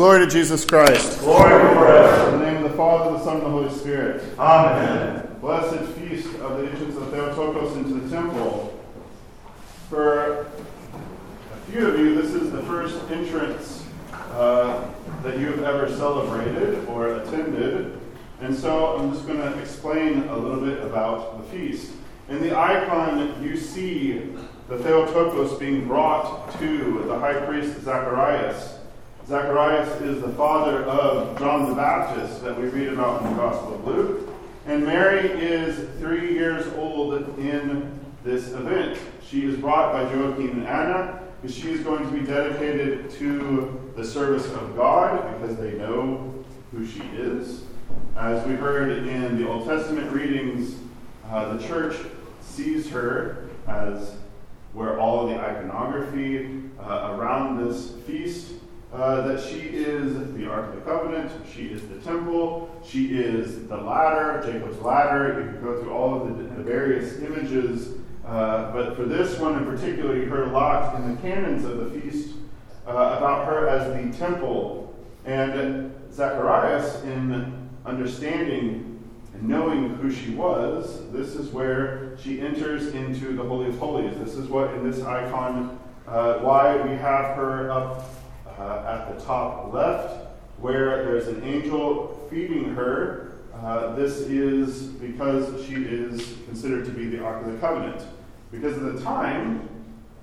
Glory to Jesus Christ. Glory forever. In the name of the Father, the Son, and the Holy Spirit. Amen. Blessed feast of the entrance of Theotokos into the temple. For a few of you, this is the first entrance uh, that you have ever celebrated or attended. And so I'm just going to explain a little bit about the feast. In the icon, you see the Theotokos being brought to the high priest Zacharias. Zacharias is the father of John the Baptist that we read about in the Gospel of Luke. And Mary is three years old in this event. She is brought by Joachim and Anna because she is going to be dedicated to the service of God because they know who she is. As we heard in the Old Testament readings, uh, the church sees her as where all of the iconography uh, around this feast uh, that she is the Ark of the Covenant, she is the temple, she is the ladder, Jacob's ladder. You can go through all of the, the various images, uh, but for this one in particular, you heard a lot in the canons of the feast uh, about her as the temple. And Zacharias, in understanding and knowing who she was, this is where she enters into the Holy of Holies. This is what in this icon, uh, why we have her up uh, at the top left, where there's an angel feeding her. Uh, this is because she is considered to be the Ark of the Covenant. Because at the time,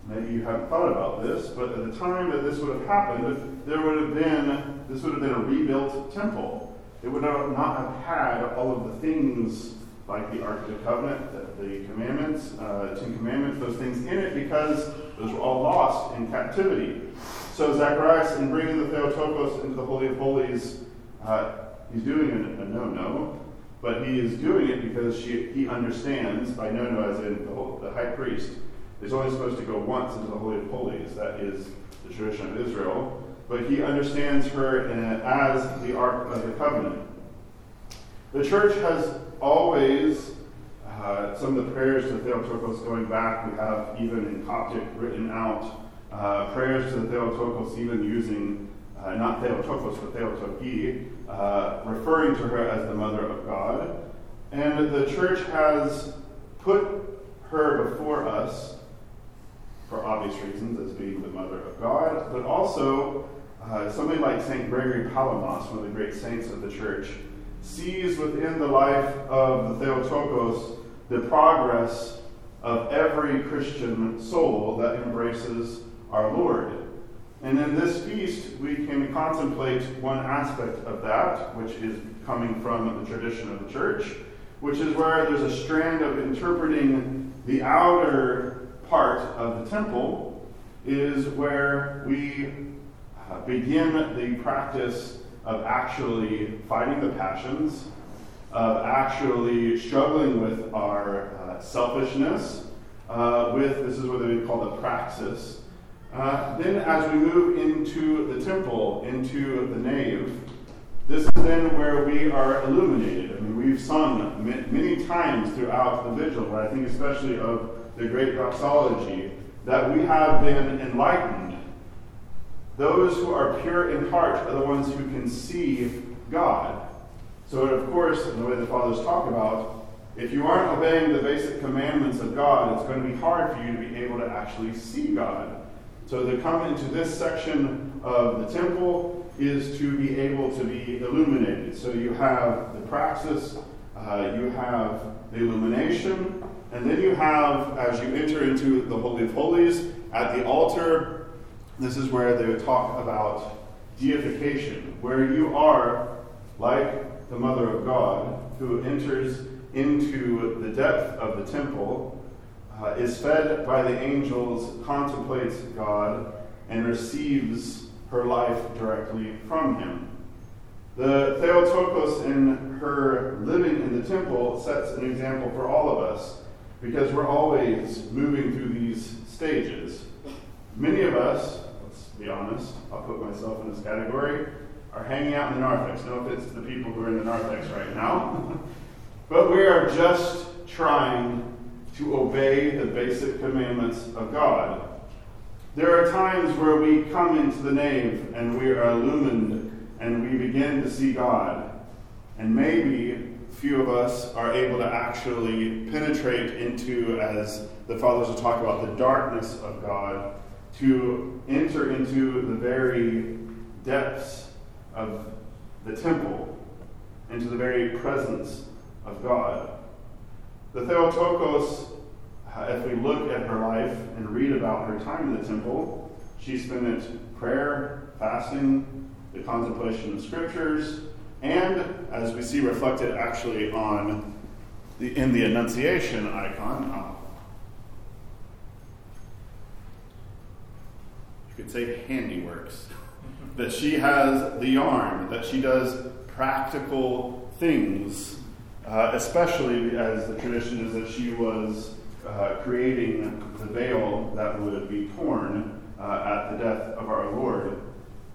maybe you haven't thought about this, but at the time that this would have happened, there would have been this would have been a rebuilt temple. It would not have had all of the things like the Ark of the Covenant, the, the commandments, uh, Ten Commandments, those things in it, because those were all lost in captivity. So Zacharias, in bringing the Theotokos into the Holy of Holies, uh, he's doing a, a no-no, but he is doing it because she, he understands, by no-no as in the, whole, the high priest, is only supposed to go once into the Holy of Holies. That is the tradition of Israel. But he understands her a, as the Ark of the Covenant. The church has always, uh, some of the prayers to Theotokos going back, we have even in Coptic written out uh, prayers to the Theotokos, even using uh, not Theotokos but Theotoki, uh, referring to her as the Mother of God. And the church has put her before us for obvious reasons as being the Mother of God, but also uh, somebody like St. Gregory Palamas, one of the great saints of the church, sees within the life of the Theotokos the progress of every Christian soul that embraces our Lord. And in this feast, we can contemplate one aspect of that, which is coming from the tradition of the church, which is where there's a strand of interpreting the outer part of the temple, is where we uh, begin the practice of actually fighting the passions, of actually struggling with our uh, selfishness, uh, with this is what they call the praxis, uh, then, as we move into the temple, into the nave, this is then where we are illuminated. I mean, we've sung many times throughout the vigil, but I think especially of the great doxology, that we have been enlightened. Those who are pure in heart are the ones who can see God. So, of course, in the way the fathers talk about, if you aren't obeying the basic commandments of God, it's going to be hard for you to be able to actually see God. So to come into this section of the temple is to be able to be illuminated. So you have the praxis, uh, you have the illumination, and then you have, as you enter into the Holy of Holies, at the altar, this is where they talk about deification, where you are like the Mother of God who enters into the depth of the temple uh, is fed by the angels, contemplates God, and receives her life directly from him. The Theotokos in her living in the temple sets an example for all of us because we're always moving through these stages. Many of us, let's be honest, I'll put myself in this category, are hanging out in the narthex. No offense to the people who are in the narthex right now, but we are just trying to obey the basic commandments of God. There are times where we come into the nave and we are illumined and we begin to see God. And maybe few of us are able to actually penetrate into, as the fathers will talk about, the darkness of God, to enter into the very depths of the temple, into the very presence of God. The Theotokos, if we look at her life and read about her time in the temple, she spent it prayer, fasting, the contemplation of scriptures, and as we see reflected actually on the, in the Annunciation icon, uh, you could say handiworks, that she has the yarn, that she does practical things, uh, especially as the tradition is that she was uh, creating the veil that would be torn uh, at the death of our Lord.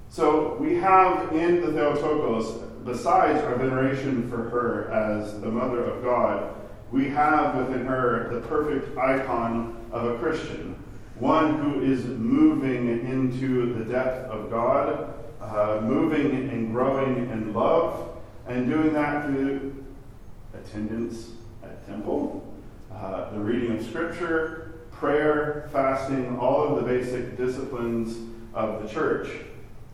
So we have in the Theotokos besides our veneration for her as the Mother of God, we have within her the perfect icon of a Christian, one who is moving into the depth of God, uh, moving and growing in love, and doing that through attendance at temple, uh, the reading of Scripture, prayer, fasting, all of the basic disciplines of the church.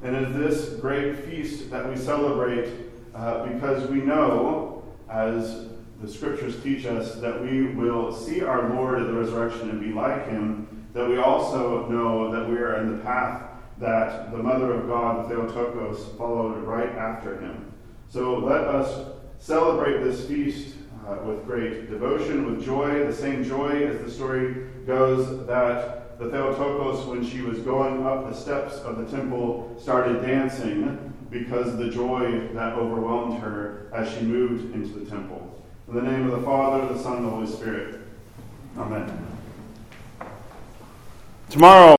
And it is this great feast that we celebrate uh, because we know, as the scriptures teach us, that we will see our Lord at the resurrection and be like him, that we also know that we are in the path that the Mother of God, Theotokos, followed right after him. So let us celebrate this feast uh, with great devotion, with joy, the same joy as the story goes that the Theotokos, when she was going up the steps of the temple, started dancing because of the joy that overwhelmed her as she moved into the temple. In the name of the Father, the Son, and the Holy Spirit. Amen. Tomorrow,